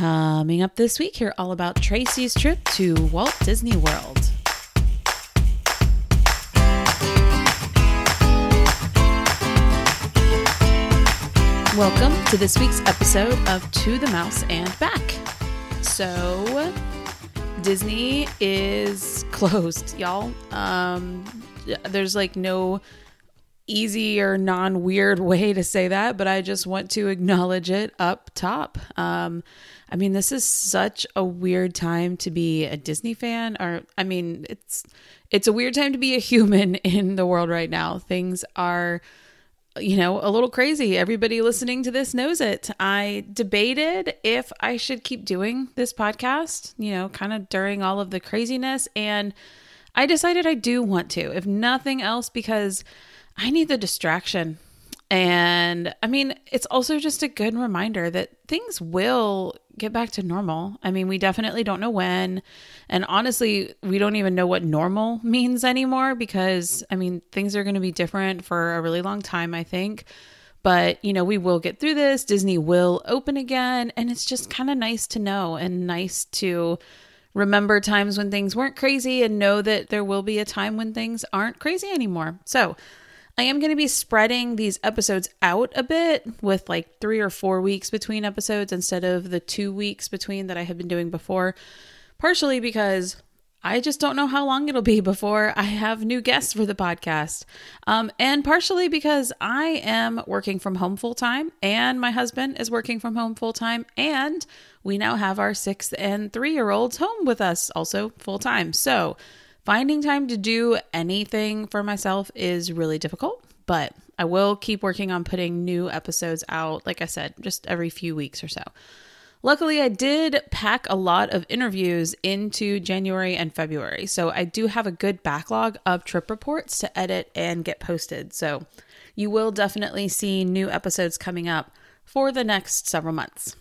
Coming up this week, hear all about Tracy's trip to Walt Disney World. Welcome to this week's episode of To the Mouse and Back. So, Disney is closed, y'all. Um, there's like no easy or non weird way to say that, but I just want to acknowledge it up top. Um, I mean, this is such a weird time to be a Disney fan, or I mean, it's it's a weird time to be a human in the world right now. Things are you know, a little crazy. Everybody listening to this knows it. I debated if I should keep doing this podcast, you know, kind of during all of the craziness. And I decided I do want to, if nothing else, because I need the distraction. And I mean, it's also just a good reminder that things will get back to normal. I mean, we definitely don't know when. And honestly, we don't even know what normal means anymore because, I mean, things are going to be different for a really long time, I think. But, you know, we will get through this. Disney will open again. And it's just kind of nice to know and nice to remember times when things weren't crazy and know that there will be a time when things aren't crazy anymore. So, I am going to be spreading these episodes out a bit with like three or four weeks between episodes instead of the two weeks between that I had been doing before. Partially because I just don't know how long it'll be before I have new guests for the podcast. Um, and partially because I am working from home full time and my husband is working from home full time. And we now have our six and three year olds home with us also full time. So, Finding time to do anything for myself is really difficult, but I will keep working on putting new episodes out, like I said, just every few weeks or so. Luckily, I did pack a lot of interviews into January and February. So I do have a good backlog of trip reports to edit and get posted. So you will definitely see new episodes coming up for the next several months.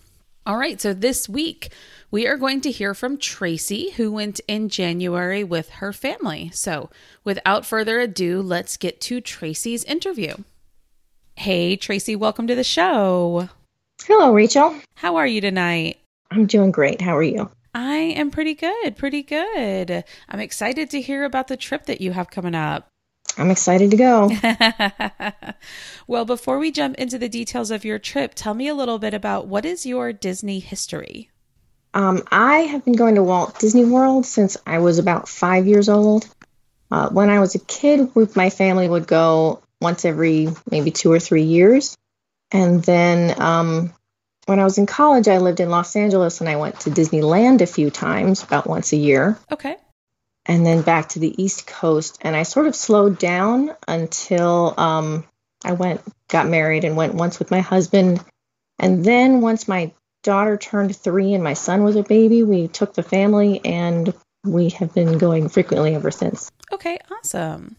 All right, so this week we are going to hear from Tracy, who went in January with her family. So, without further ado, let's get to Tracy's interview. Hey, Tracy, welcome to the show. Hello, Rachel. How are you tonight? I'm doing great. How are you? I am pretty good, pretty good. I'm excited to hear about the trip that you have coming up. I'm excited to go. well, before we jump into the details of your trip, tell me a little bit about what is your Disney history? Um, I have been going to Walt Disney World since I was about five years old. Uh, when I was a kid, with my family would go once every maybe two or three years. And then um, when I was in college, I lived in Los Angeles and I went to Disneyland a few times, about once a year. Okay and then back to the East Coast. And I sort of slowed down until um, I went, got married, and went once with my husband. And then once my daughter turned three and my son was a baby, we took the family and we have been going frequently ever since. Okay, awesome.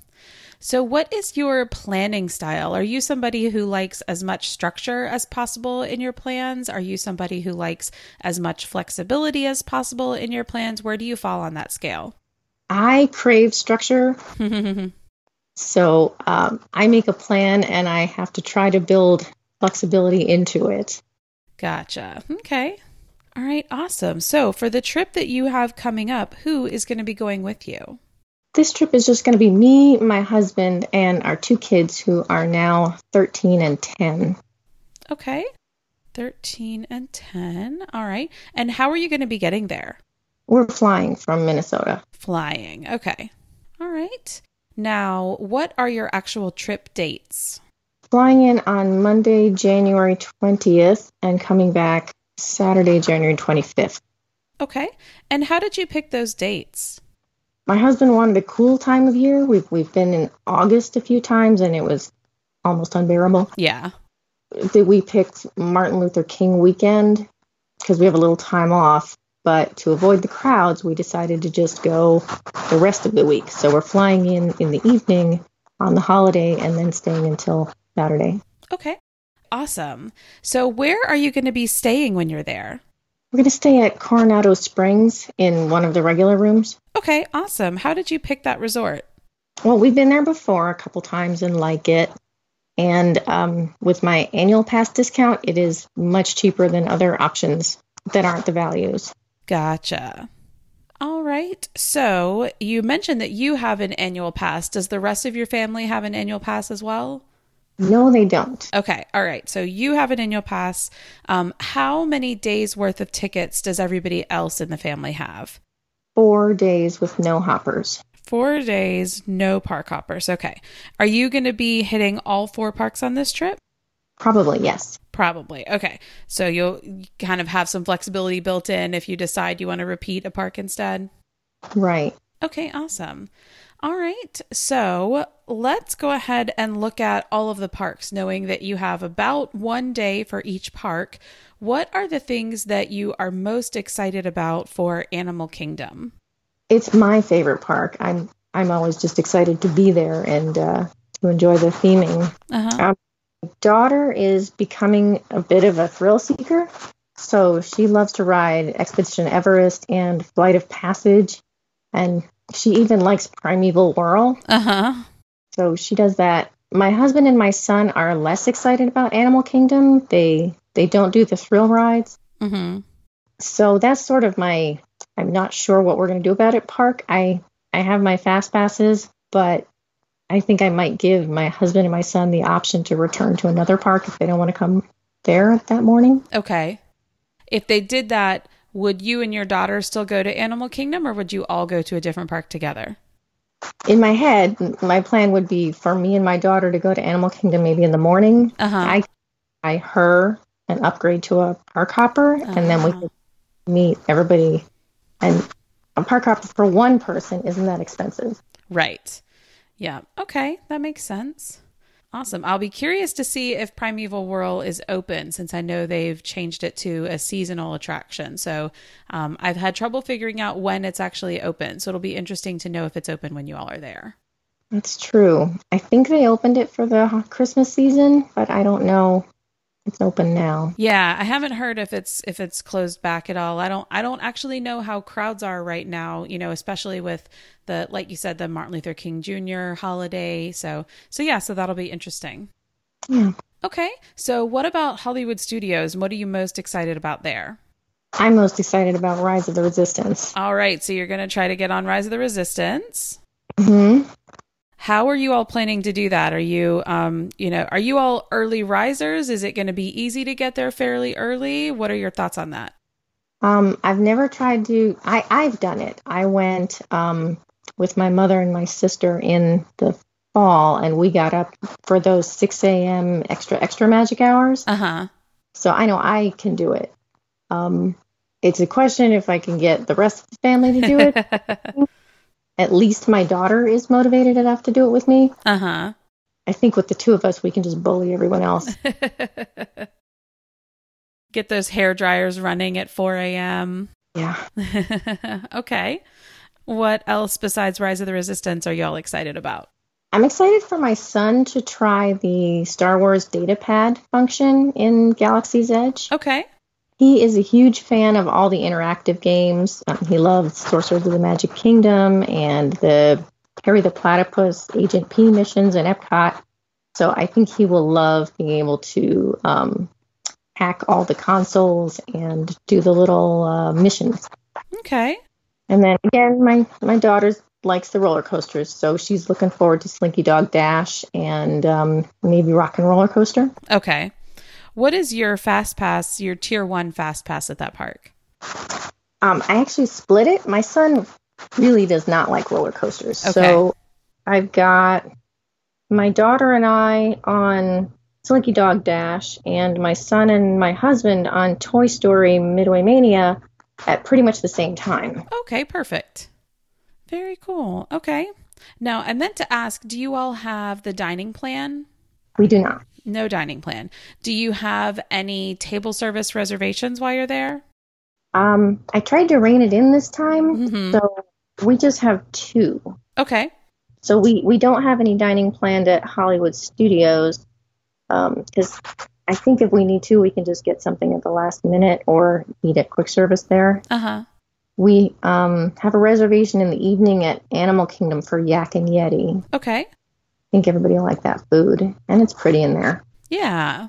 So, what is your planning style? Are you somebody who likes as much structure as possible in your plans? Are you somebody who likes as much flexibility as possible in your plans? Where do you fall on that scale? I crave structure. so um, I make a plan and I have to try to build flexibility into it. Gotcha. Okay. All right. Awesome. So for the trip that you have coming up, who is going to be going with you? This trip is just going to be me, my husband, and our two kids who are now 13 and 10. Okay. 13 and 10. All right. And how are you going to be getting there? We're flying from Minnesota. Flying. Okay. All right. Now, what are your actual trip dates? Flying in on Monday, January 20th, and coming back Saturday, January 25th. Okay. And how did you pick those dates? My husband wanted a cool time of year. We've we've been in August a few times and it was almost unbearable. Yeah. Did we picked Martin Luther King weekend because we have a little time off but to avoid the crowds, we decided to just go the rest of the week. So we're flying in in the evening on the holiday and then staying until Saturday. Okay. Awesome. So where are you going to be staying when you're there? We're going to stay at Coronado Springs in one of the regular rooms. Okay, awesome. How did you pick that resort? Well, we've been there before a couple times and like it. And um, with my annual pass discount, it is much cheaper than other options that aren't the values. Gotcha. All right. So you mentioned that you have an annual pass. Does the rest of your family have an annual pass as well? No, they don't. Okay. All right. So you have an annual pass. Um, how many days worth of tickets does everybody else in the family have? Four days with no hoppers. Four days, no park hoppers. Okay. Are you going to be hitting all four parks on this trip? Probably, yes. Probably. Okay. So you'll kind of have some flexibility built in if you decide you want to repeat a park instead. Right. Okay, awesome. All right. So let's go ahead and look at all of the parks, knowing that you have about one day for each park. What are the things that you are most excited about for Animal Kingdom? It's my favorite park. I'm I'm always just excited to be there and uh, to enjoy the theming. Uh-huh. My daughter is becoming a bit of a thrill seeker, so she loves to ride Expedition Everest and Flight of Passage, and she even likes Primeval Whirl. Uh huh. So she does that. My husband and my son are less excited about Animal Kingdom. They they don't do the thrill rides. Mm-hmm. So that's sort of my I'm not sure what we're going to do about it park. I I have my fast passes, but I think I might give my husband and my son the option to return to another park if they don't want to come there that morning. Okay. If they did that, would you and your daughter still go to Animal Kingdom or would you all go to a different park together? In my head, my plan would be for me and my daughter to go to Animal Kingdom maybe in the morning. Uh huh. I I her an upgrade to a park hopper, and then we could meet everybody. And a park hopper for one person isn't that expensive. Right. Yeah. Okay. That makes sense. Awesome. I'll be curious to see if Primeval Whirl is open since I know they've changed it to a seasonal attraction. So um, I've had trouble figuring out when it's actually open. So it'll be interesting to know if it's open when you all are there. That's true. I think they opened it for the Christmas season, but I don't know. It's open now. Yeah, I haven't heard if it's if it's closed back at all. I don't I don't actually know how crowds are right now, you know, especially with the like you said the Martin Luther King Jr. holiday. So so yeah, so that'll be interesting. Yeah. Okay. So what about Hollywood Studios? What are you most excited about there? I'm most excited about Rise of the Resistance. All right, so you're going to try to get on Rise of the Resistance. hmm How are you all planning to do that? Are you um, you know, are you all early risers? Is it going to be easy to get there fairly early? What are your thoughts on that? Um, I've never tried to. I I've done it. I went um, with my mother and my sister in the fall, and we got up for those 6 a.m. extra extra magic hours. Uh-huh. So I know I can do it. Um, it's a question if I can get the rest of the family to do it. At least my daughter is motivated enough to do it with me. uh-huh. I think with the two of us, we can just bully everyone else. Get those hair dryers running at 4 a.m. Yeah. okay. What else besides Rise of the Resistance are y'all excited about? I'm excited for my son to try the Star Wars data pad function in Galaxy's Edge. Okay. He is a huge fan of all the interactive games. Um, he loves Sorcerers of the Magic Kingdom and the Perry the Platypus Agent P missions in Epcot. So I think he will love being able to um, hack all the consoles and do the little uh, missions. Okay. And then again, my my daughter likes the roller coasters, so she's looking forward to Slinky Dog Dash and um, maybe Rock and Roller Coaster. Okay. What is your fast pass, your tier one fast pass at that park? Um, I actually split it. My son really does not like roller coasters, Okay. so I've got my daughter and I on Slinky Dog Dash, and my son and my husband on Toy Story Midway Mania at pretty much the same time. Okay, perfect. Very cool. Okay. Now, I meant to ask do you all have the dining plan? We do not. No dining plan. Do you have any table service reservations while you're there? Um, I tried to rein it in this time, Mhm. so we just have two. Okay. So we we don't have any dining planned at Hollywood Studios because I think if we need to, we can just get something at the last minute or eat at quick service there. Uh huh. We um, have a reservation in the evening at Animal Kingdom for Yak and Yeti. Okay. Think everybody will like that food, and it's pretty in there. Yeah.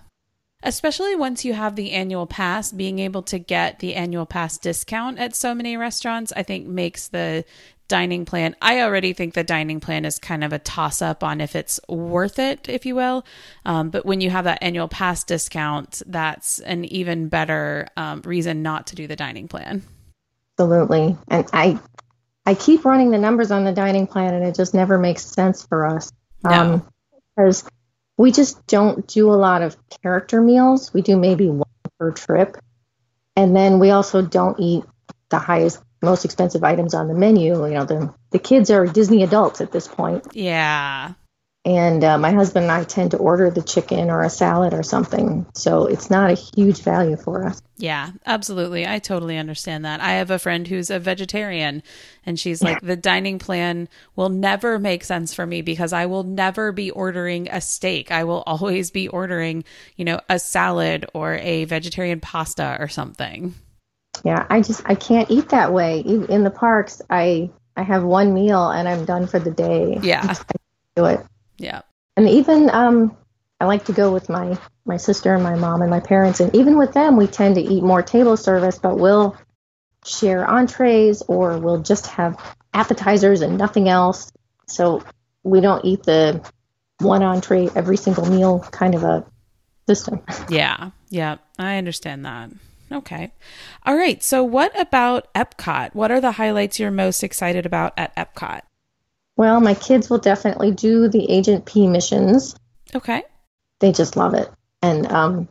Especially once you have the annual pass, being able to get the annual pass discount at so many restaurants, I think makes the dining plan. I already think the dining plan is kind of a toss up on if it's worth it, if you will. Um, but when you have that annual pass discount, that's an even better um, reason not to do the dining plan. Absolutely. And I I keep running the numbers on the dining plan and it just never makes sense for us. No. Um, because we just don't do a lot of character meals. We do maybe one per trip. And then we also don't eat the highest, most expensive items on the menu. You know, the, the kids are Disney adults at this point. Yeah. And uh, my husband and I tend to order the chicken or a salad or something. So it's not a huge value for us. Yeah, absolutely. I totally understand that. I have a friend who's a vegetarian, and she's like, the dining plan will never make sense for me because I will never be ordering a steak. I will always be ordering, you know, a salad or a vegetarian pasta or something. Yeah, I just I can't eat that way. In the parks, I I have one meal and I'm done for the day. Yeah. I do it. Yeah. And even um, I like to go with my my sister and my mom and my parents, and even with them, we tend to eat more table service, but we'll share entrees or we'll just have appetizers and nothing else. So we don't eat the one entree every single meal kind of a system. Yeah. Yeah. I understand that. Okay. All right. So, what about Epcot? What are the highlights you're most excited about at Epcot? Well, my kids will definitely do the Agent P missions. Okay. They just love it. And um,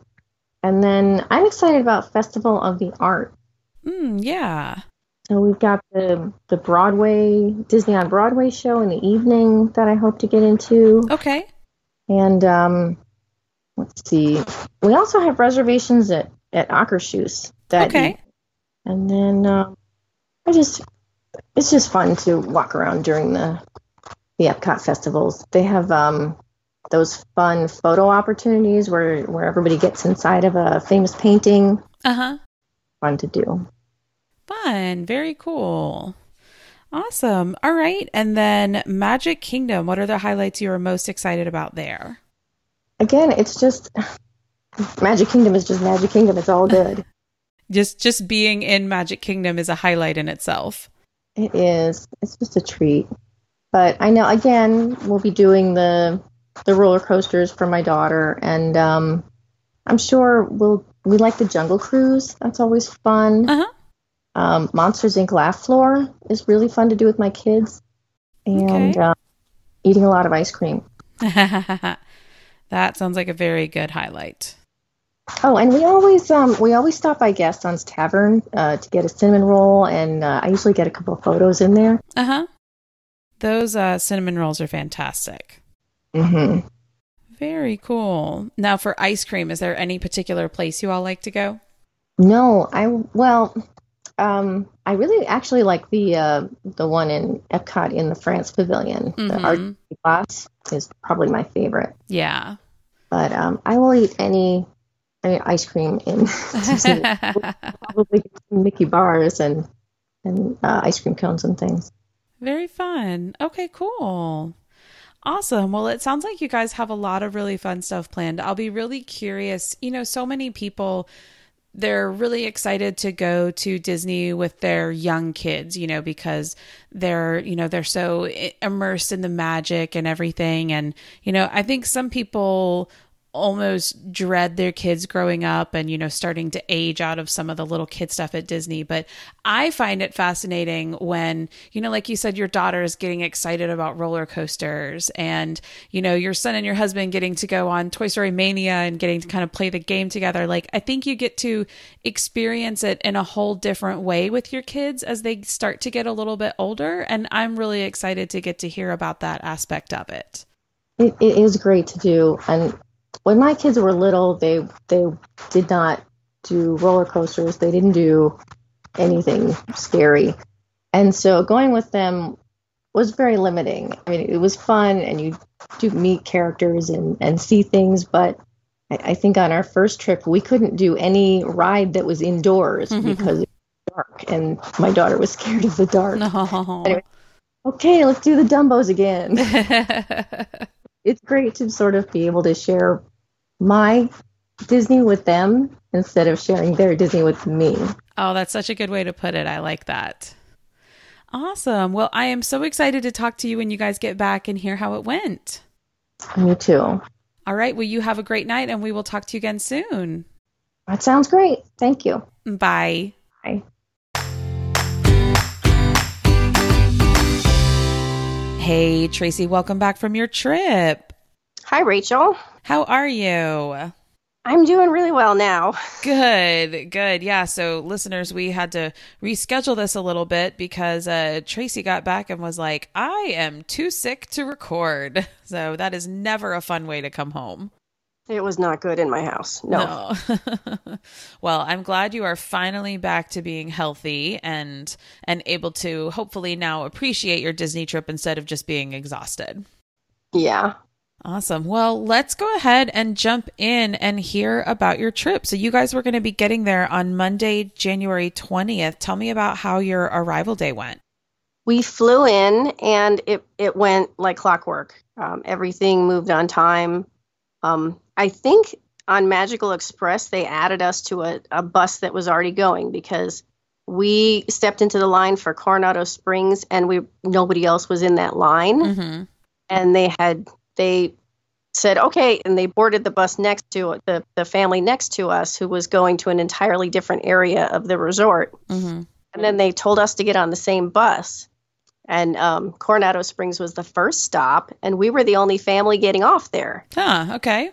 and then I'm excited about Festival of the Art. Mm, yeah. So we've got the the Broadway Disney on Broadway show in the evening that I hope to get into, Okay. and um, let's see, we also have reservations at at Akershus that Okay. evening. and then um, I just it's just fun to walk around during the the Epcot festivals. They have um, those fun photo opportunities where where everybody gets inside of a famous painting. Uh huh. Fun to do. Fun. Very cool. Awesome. All right. And then Magic Kingdom. What are the highlights you are most excited about there? Again, it's just Magic Kingdom is just Magic Kingdom. It's all good. Just just being in Magic Kingdom is a highlight in itself. It is. It's just a treat. But I know again we'll be doing the the roller coasters for my daughter, and um, I'm sure we'll we like the Jungle Cruise. That's always fun. Uh huh. Um, Monsters Inc. Laugh Floor is really fun to do with my kids, and Okay. uh, eating a lot of ice cream. that sounds like a very good highlight. Oh, and we always um, we always stop by Gaston's Tavern uh, to get a cinnamon roll, and uh, I usually get a couple of photos in there. Uh huh. Those uh, cinnamon rolls are fantastic. Mm-hmm. Very cool. Now, for ice cream, is there any particular place you all like to go? No, I well, um, I really actually like the uh, the one in Epcot in the France Pavilion. The Mhm. Art Glass is probably my favorite, Yeah. but um, I will eat any, any ice cream in probably Mickey bars and and uh, ice cream cones and things. Very fun. Okay, cool. Awesome. Well, it sounds like you guys have a lot of really fun stuff planned. I'll be really curious. You know, so many people they're really excited to go to Disney with their young kids, you know, because they're, you know, they're so immersed in the magic and everything and, you know, I think some people almost dread their kids growing up and you know starting to age out of some of the little kid stuff at Disney but I find it fascinating when you know like you said your daughter is getting excited about roller coasters and you know your son and your husband getting to go on Toy Story Mania and getting to kind of play the game together like I think you get to experience it in a whole different way with your kids as they start to get a little bit older and I'm really excited to get to hear about that aspect of it. It, it is great to do. And when my kids were little, they they did not do roller coasters. They didn't do anything scary. And so going with them was very limiting. I mean, it was fun and you do meet characters and, and see things, but I, I think on our first trip we couldn't do any ride that was indoors Mhm. because it was dark and my daughter was scared of the dark. No. Anyway. Okay, let's do the Dumbos again it's great to sort of be able to share my Disney with them instead of sharing their Disney with me. Oh, that's such a good way to put it. I like that. Awesome. Well, I am so excited to talk to you when you guys get back and hear how it went. Me too. All right. Well, you have a great night and we will talk to you again soon. That sounds great. Thank you. Bye. Bye. Hey, Tracy, welcome back from your trip. Hi, Rachel. How are you? I'm doing really well now. Good, good. Yeah. So, listeners, we had to reschedule this a little bit because uh, Tracy got back and was like, I am too sick to record. So, that is never a fun way to come home. It was not good in my house. No. No. well, I'm glad you are finally back to being healthy and and able to hopefully now appreciate your Disney trip instead of just being exhausted. Yeah. Awesome. Well, let's go ahead and jump in and hear about your trip. So, you guys were going to be getting there on Monday, January 20th. Tell me about how your arrival day went. We flew in and it, it went like clockwork. Um, everything moved on time. Um, I think on Magical Express, they added us to a, a bus that was already going because we stepped into the line for Coronado Springs and we nobody else was in that line. Mm-hmm. and they had they said okay and they boarded the bus next to the, the family next to us who was going to an entirely different area of the resort Mm-hmm. and then they told us to get on the same bus and um, coronado springs was the first stop and we were the only family getting off there Huh. Okay.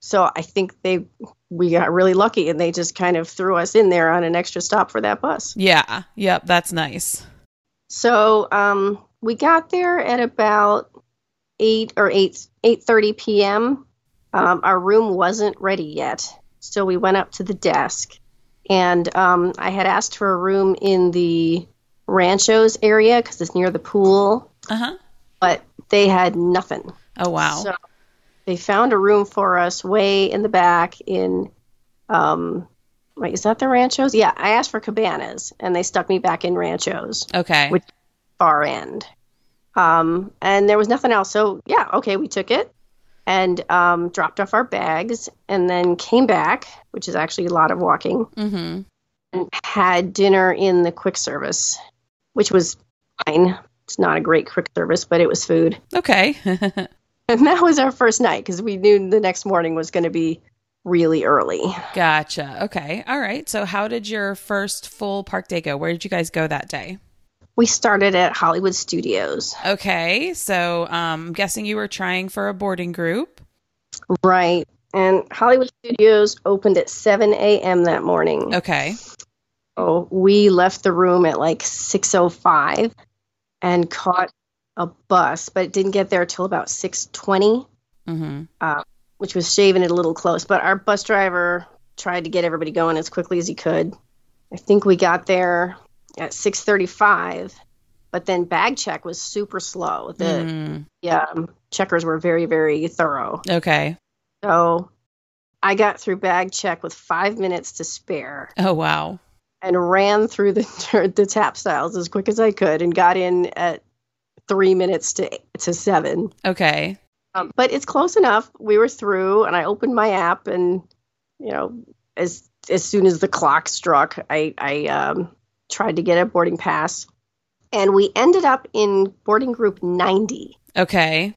So i think they we got really lucky and they just kind of threw us in there on an extra stop for that bus Yeah. Yep. That's nice. So um, we got there at about eight or eight eight thirty p.m. Um, our room wasn't ready yet, so we went up to the desk, and um, I had asked for a room in the Ranchos area because it's near the pool, Uh huh. but they had nothing. Oh, wow. So they found a room for us way in the back in um wait, is that the ranchos? Yeah, I asked for cabanas and they stuck me back in ranchos, okay. which- far end. Um and there was nothing else. So yeah, okay, we took it and um dropped off our bags and then came back, which is actually a lot of walking, mm-hmm. and had dinner in the quick service, which was fine. It's not a great quick service, but it was food. Okay. And that was our first night because we knew the next morning was going to be really early. gotcha. Okay. All right. So, how did your first full park day go? Where did you guys go that day? We started at Hollywood Studios. Okay. So, um, I'm guessing you were trying for a boarding group. Right. And Hollywood Studios opened at 7 a.m. that morning. Okay. So we left the room at like 6.05 and caught a bus, but it didn't get there till about 6.20, Mm-hmm. which was shaving it a little close. But our bus driver tried to get everybody going as quickly as he could. I think we got there at 6.35, but then bag check was super slow. The Mm, yeah, um, checkers were very, very thorough. okay. So I got through bag check with five minutes to spare Oh, wow. and ran through the the tapstiles as quick as I could and got in at three minutes to to seven. Okay. Um, but it's close enough. We were through, and I opened my app, and you know, as as soon as the clock struck, I I um, tried to get a boarding pass, and we ended up in boarding group ninety, Okay.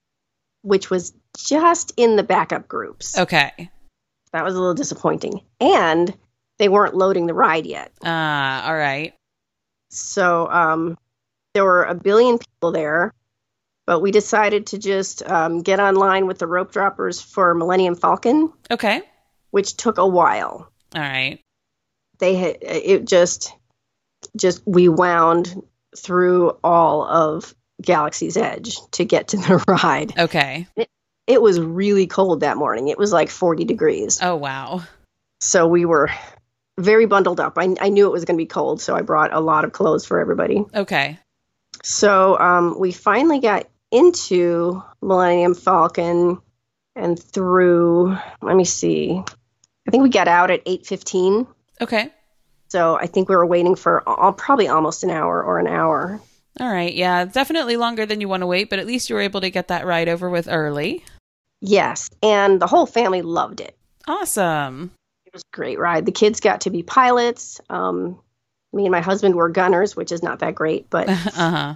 which was just in the backup groups. Okay. That was a little disappointing, and they weren't loading the ride yet. Ah, all right. So um, there were a billion people there, but we decided to just um, get online with the rope droppers for Millennium Falcon, Okay. which took a while. All right. They had it just just we wound through all of Galaxy's Edge to get to the ride. Okay. It was really cold that morning. It was like 40 degrees. Oh, wow. So we were very bundled up. I, I knew it was going to be cold, so I brought a lot of clothes for everybody. Okay. So um, we finally got into Millennium Falcon and through. Let me see. I think we got out at eight fifteen. Okay. So I think we were waiting for uh, probably almost an hour or an hour. All right. Yeah. Definitely longer than you want to wait, but at least you were able to get that ride over with early. Yes, and the whole family loved it. Awesome. It was a great ride. The kids got to be pilots. Um, me and my husband were gunners, which is not that great, but uh huh.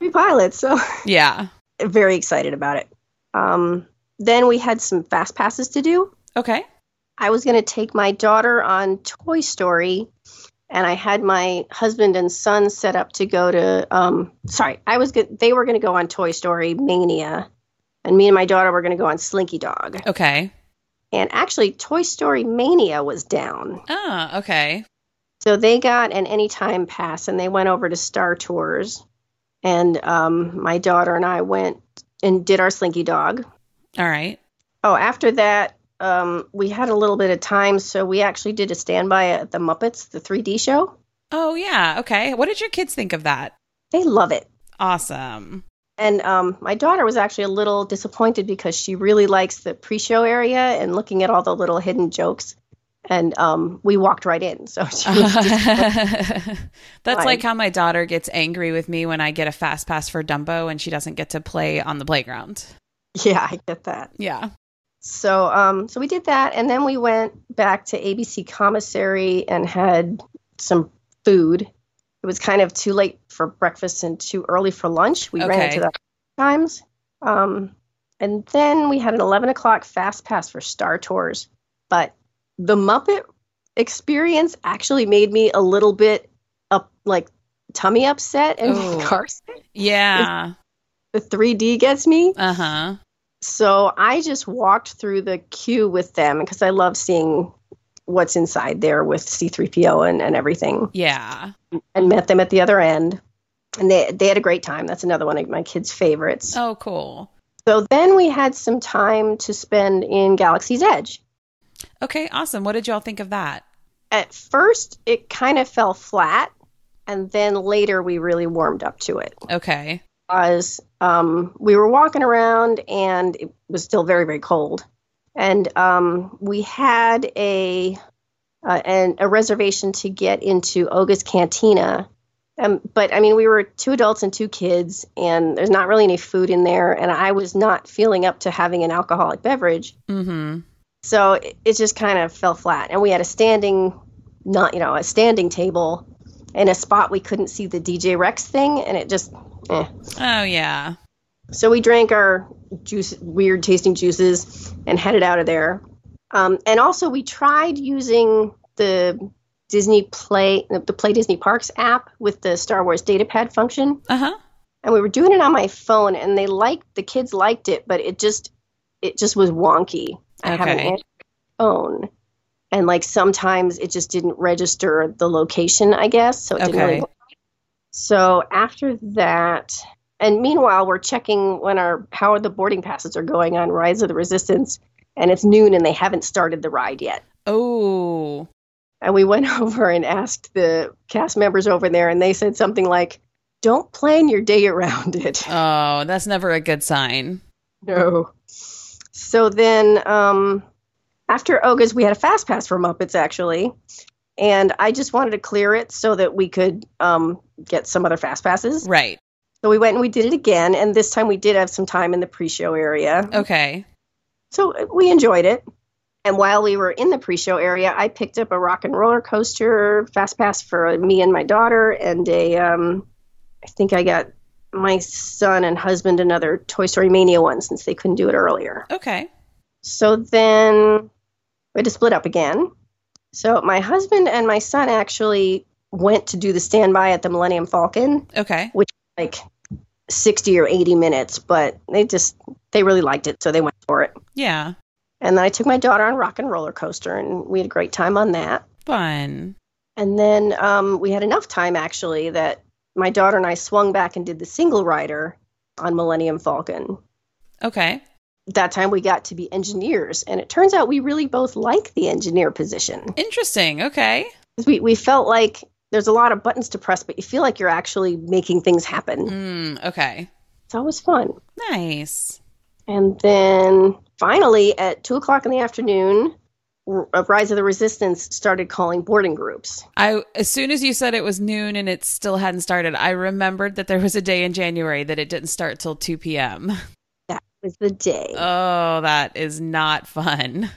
we pilots, so Yeah. very excited about it. Um, then we had some fast passes to do. Okay. I was going to take my daughter on Toy Story, and I had my husband and son set up to go to. Um, sorry, I was good. They were going to go on Toy Story Mania, and me and my daughter were going to go on Slinky Dog. Okay. And actually, Toy Story Mania was down, Ah, okay. So they got an anytime pass, and they went over to Star Tours, and um, my daughter and I went and did our Slinky Dog. All right. Oh, after that, um, we had a little bit of time, so we actually did a standby at the Muppets, the 3D show. Oh, yeah. Okay. What did your kids think of that? They love it. Awesome. And um, my daughter was actually a little disappointed because she really likes the pre-show area and looking at all the little hidden jokes. And um, we walked right in, so she was just, That's Fine. like how my daughter gets angry with me when I get a fast pass for Dumbo and she doesn't get to play on the playground. yeah, I get that. Yeah. So um, so we did that, and then we went back to ABC Commissary and had some food. It was kind of too late for breakfast and too early for lunch. We ran into that times. Um, and then we had an 11 o'clock fast pass for Star Tours. But the Muppet experience actually made me a little bit up, like tummy upset and Oh. car. Yeah. The 3D gets me. Uh huh. So I just walked through the queue with them because I love seeing what's inside there with C3PO and, and everything Yeah. and met them at the other end. And they, they had a great time. That's another one of my kids' favorites. Oh, cool. So then we had some time to spend in Galaxy's Edge. Okay. Awesome. What did y'all think of that? At first, it kind of fell flat. And then later, we really warmed up to it. Okay. Because um, we were walking around and it was still very very cold and um, we had a uh, an, a reservation to get into Oga's Cantina um, but I mean we were two adults and two kids and there's not really any food in there and I was not feeling up to having an alcoholic beverage Mm hmm. So it, it just kind of fell flat and we had a standing not you know a standing table in a spot we couldn't see the DJ Rex thing and it just eh. Oh, yeah. So we drank our juice, weird tasting juices, and headed out of there. Um, and also, we tried using the Disney Play, the Play Disney Parks app with the Star Wars datapad function, Uh huh. and we were doing it on my phone, and they liked the kids liked it, but it just it just was wonky. I have an Okay. Android phone, and like sometimes it just didn't register the location, I guess, so it didn't really Okay. work. So after that, and meanwhile, we're checking when our how the boarding passes are going on Rise of the Resistance, and it's noon and they haven't started the ride yet. Oh. And we went over and asked the cast members over there, and they said something like, "Don't plan your day around it." Oh, that's never a good sign. No. So then, um, after Oga's, we had a fast pass for Muppets actually, and I just wanted to clear it so that we could um, get some other fast passes. Right. So we went and we did it again, and this time we did have some time in the pre-show area. Okay. So uh, we enjoyed it. And while we were in the pre-show area, I picked up a rock and roller coaster fast pass for me and my daughter, and a um, I think I got my son and husband another Toy Story Mania one since they couldn't do it earlier. Okay. So then we had to split up again. So my husband and my son actually went to do the standby at the Millennium Falcon, Okay. Which like 60 or 80 minutes, but they just they really liked it, so they went for it. Yeah. And then I took my daughter on rock and roller coaster, and we had a great time on that. Fun. And then um, we had enough time actually that my daughter and I swung back and did the single rider on Millennium Falcon. Okay. That time we got to be engineers, and it turns out we really both like the engineer position. Interesting. Okay. We we felt like there's a lot of buttons to press, but you feel like you're actually making things happen. Mm, okay. It's always fun. Nice. And then finally, at two o'clock in the afternoon, Uh, Rise of the Resistance started calling boarding groups. I as soon as you said it was noon and it still hadn't started, I remembered that there was a day in January that it didn't start till 2 p.m. That was the day. Oh, that is not fun.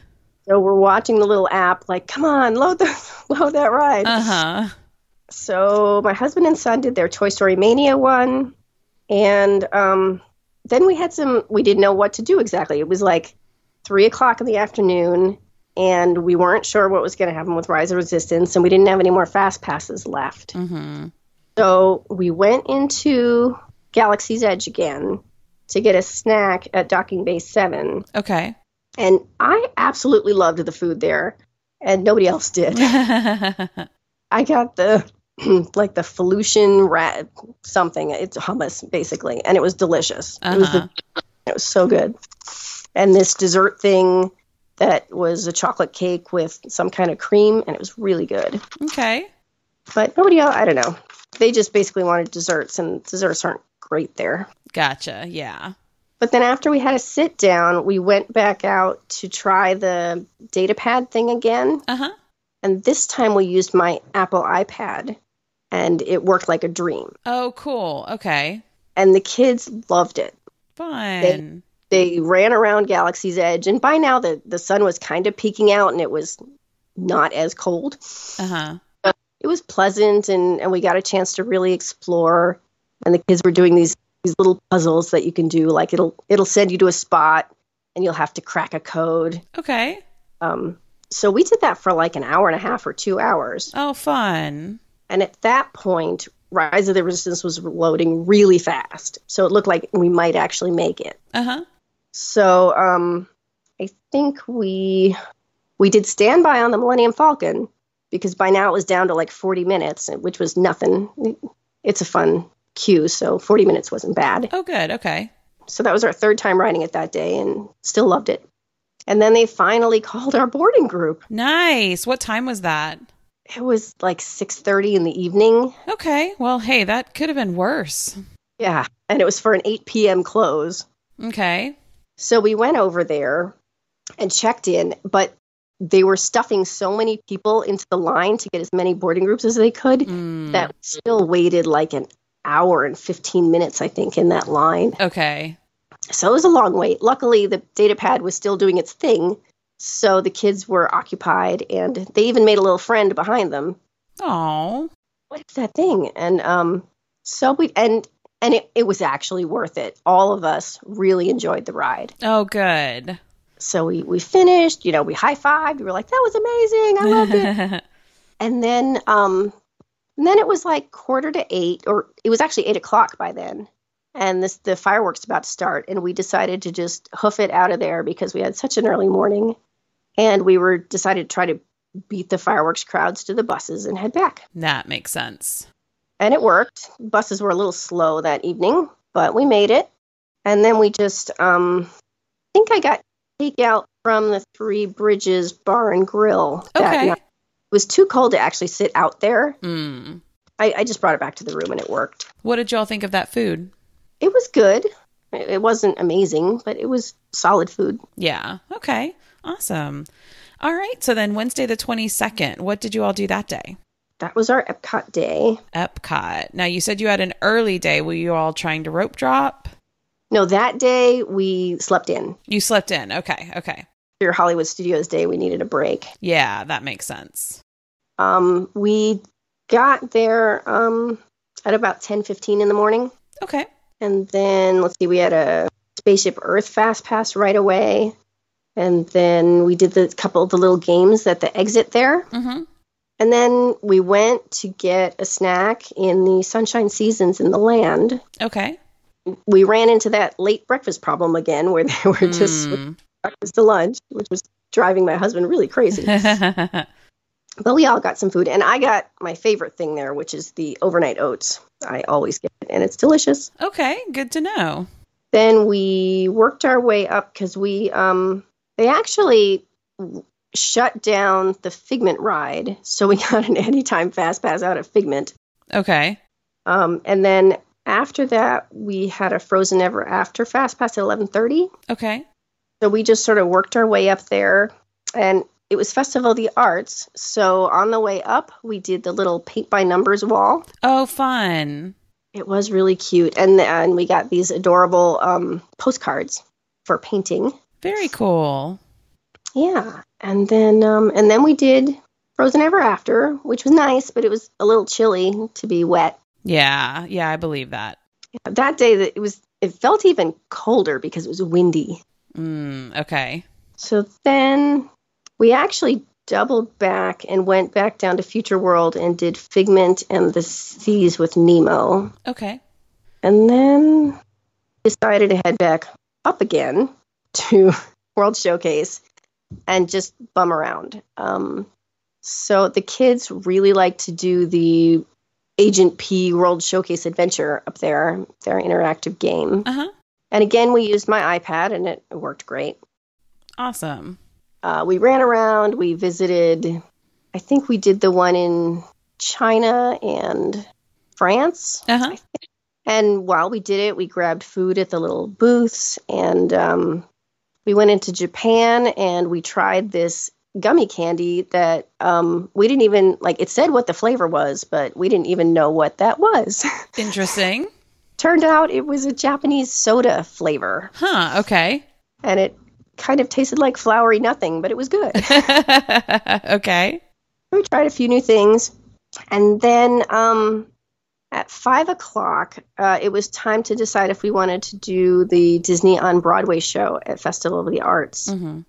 So we're watching the little app, like, come on, load the load that ride. Uh huh. So my husband and son did their Toy Story Mania one, and um, then we had some. We didn't know what to do exactly. It was like three o'clock in the afternoon, and we weren't sure what was going to happen with Rise of Resistance, and we didn't have any more fast passes left. Mm-hmm. So we went into Galaxy's Edge again to get a snack at Docking Bay Seven, Okay. and I absolutely loved the food there, and nobody else did. I got the like the Felucian rat something. It's hummus basically, and it was delicious. It was Uh-huh. the, it was so good. And this dessert thing that was a chocolate cake with some kind of cream, and it was really good. okay. But nobody else, I don't know. They just basically wanted desserts, and desserts aren't great there. Gotcha. Yeah. But then after we had a sit down, we went back out to try the data pad thing again. Uh huh. And this time we used my Apple iPad and it worked like a dream. Oh, cool. Okay. And the kids loved it. Fun. They ran around Galaxy's Edge and by now the, the sun was kind of peeking out and it was not as cold. Uh huh. It was pleasant and, and we got a chance to really explore and the kids were doing these these little puzzles that you can do like it'll it'll send you to a spot and you'll have to crack a code. Okay. Um, so we did that for like an hour and a half or two hours. Oh, fun. And at that point, Rise of the Resistance was loading really fast. So it looked like we might actually make it. Uh huh. So um, I think we we did stand by on the Millennium Falcon because by now it was down to like 40 minutes, which was nothing. It's a fun queue, so 40 minutes wasn't bad. Oh, good. Okay. So that was our third time riding it that day and still loved it. And then they finally called our boarding group. Nice. What time was that? It was like 6:30 in the evening. Okay. Well, hey, that could have been worse. Yeah, and it was for an 8 p.m. close. Okay. So we went over there and checked in, but they were stuffing so many people into the line to get as many boarding groups as they could Mm. that we still waited like an hour and 15 minutes, I think, in that line. Okay. So it was a long wait. Luckily, the data pad was still doing its thing. So the kids were occupied and they even made a little friend behind them. Oh. What is that thing? And um, so we, and, and it, it was actually worth it. All of us really enjoyed the ride. Oh, good. So we, we finished, you know, we high fived. We were like, that was amazing. I loved it. and then, um, and then it was like quarter to eight, or it was actually eight o'clock by then. And this, the fireworks about to start. And we decided to just hoof it out of there because we had such an early morning. And we were decided to try to beat the fireworks crowds to the buses and head back. that makes sense. And it worked. Buses were a little slow that evening, but we made it. And then we just, um, I think I got takeout from the Three Bridges Bar and Grill. that Okay. night. It was too cold to actually sit out there. Mm. I, I just brought it back to the room and it worked. What did y'all think of that food? It was good. It it wasn't amazing, but it was solid food. Yeah. Okay. Awesome. All right. So then Wednesday the 22nd, what did you all do that day? That was our Epcot day. Epcot. Now you said you had an early day. Were you all trying to rope drop? No, that day we slept in. You slept in. Okay. Okay. Your Hollywood Studios day, we needed a break. Yeah, that makes sense. Um, we got there um, at about ten fifteen in the morning. Okay. And then let's see, we had a Spaceship Earth fast pass right away. And then we did the couple of the little games at the exit there. Mm-hmm. And then we went to get a snack in the Sunshine Seasons in the land. Okay. We ran into that late breakfast problem again where they were just Mm. breakfast to lunch, which was driving my husband really crazy. but we all got some food. And I got my favorite thing there, which is the overnight oats. I always get it, and it's delicious. okay. Good to know. then we worked our way up because we um they actually shut down the figment ride so we got an anytime fast pass out of figment Okay. um and then after that we had a frozen ever after fast pass at 11:30 Okay. so we just sort of worked our way up there and it was festival of the arts so on the way up we did the little paint by numbers wall Oh, fun. it was really cute and and we got these adorable um postcards for painting Very cool. Yeah. And then um, and then we did Frozen Ever After, which was nice, but it was a little chilly to be wet. Yeah, yeah, I believe that. That day, that it was it felt even colder because it was windy. Mm, okay. So then we actually doubled back and went back down to Future World and did Figment and the Seas with Nemo. Okay. And then decided to head back up again to World Showcase and just bum around. Um, so the kids really like to do the Agent P World Showcase Adventure up there, their interactive game. Uh huh. And again, we used my iPad and it worked great. Awesome. Uh, we ran around, we visited, I think we did the one in China and France. Uh huh. And while we did it, we grabbed food at the little booths and um, we went into Japan and we tried this gummy candy that um, we didn't even like. It said what the flavor was, but we didn't even know what that was. Interesting. Turned out it was a Japanese soda flavor Huh. Okay. and it kind of tasted like flowery nothing, but it was good. okay. we tried a few new things. And then um, at five o'clock, uh, it was time to decide if we wanted to do the Disney on Broadway show at Festival of the Arts. hmm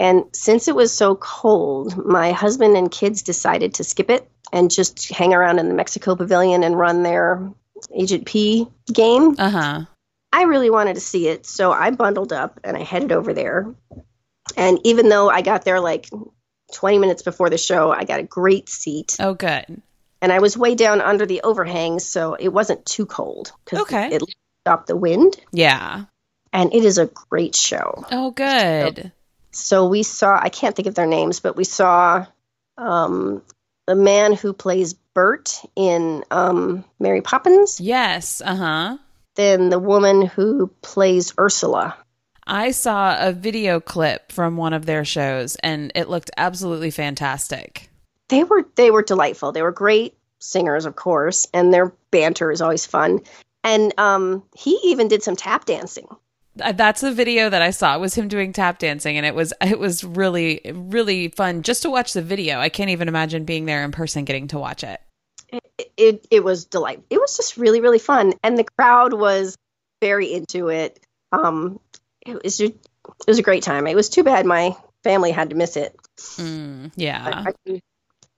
And since it was so cold, my husband and kids decided to skip it and just hang around in the Mexico Pavilion and run their Agent P game. Uh huh. I really wanted to see it, so I bundled up and I headed over there. And even though I got there like 20 minutes before the show, I got a great seat. Oh, good. And I was way down under the overhang, so it wasn't too cold because Okay. it stopped the wind. Yeah. And it is a great show. Oh, good. So we saw, I can't think of their names, but we saw um, the man who plays Bert in um, Mary Poppins, Yes. Uh huh. then the woman who plays Ursula. I saw a video clip from one of their shows and it looked absolutely fantastic. They were they were delightful. They were great singers, of course, and their banter is always fun. And um, he even did some tap dancing. Uh, That's the video that I saw. It was him doing tap dancing and it was it was really really fun just to watch the video. I can't even imagine being there in person getting to watch it. It, it it was delightful. It was just really really fun, and the crowd was very into it. Um, it was it was a great time. It was too bad my family had to miss it. Mm, yeah. I, I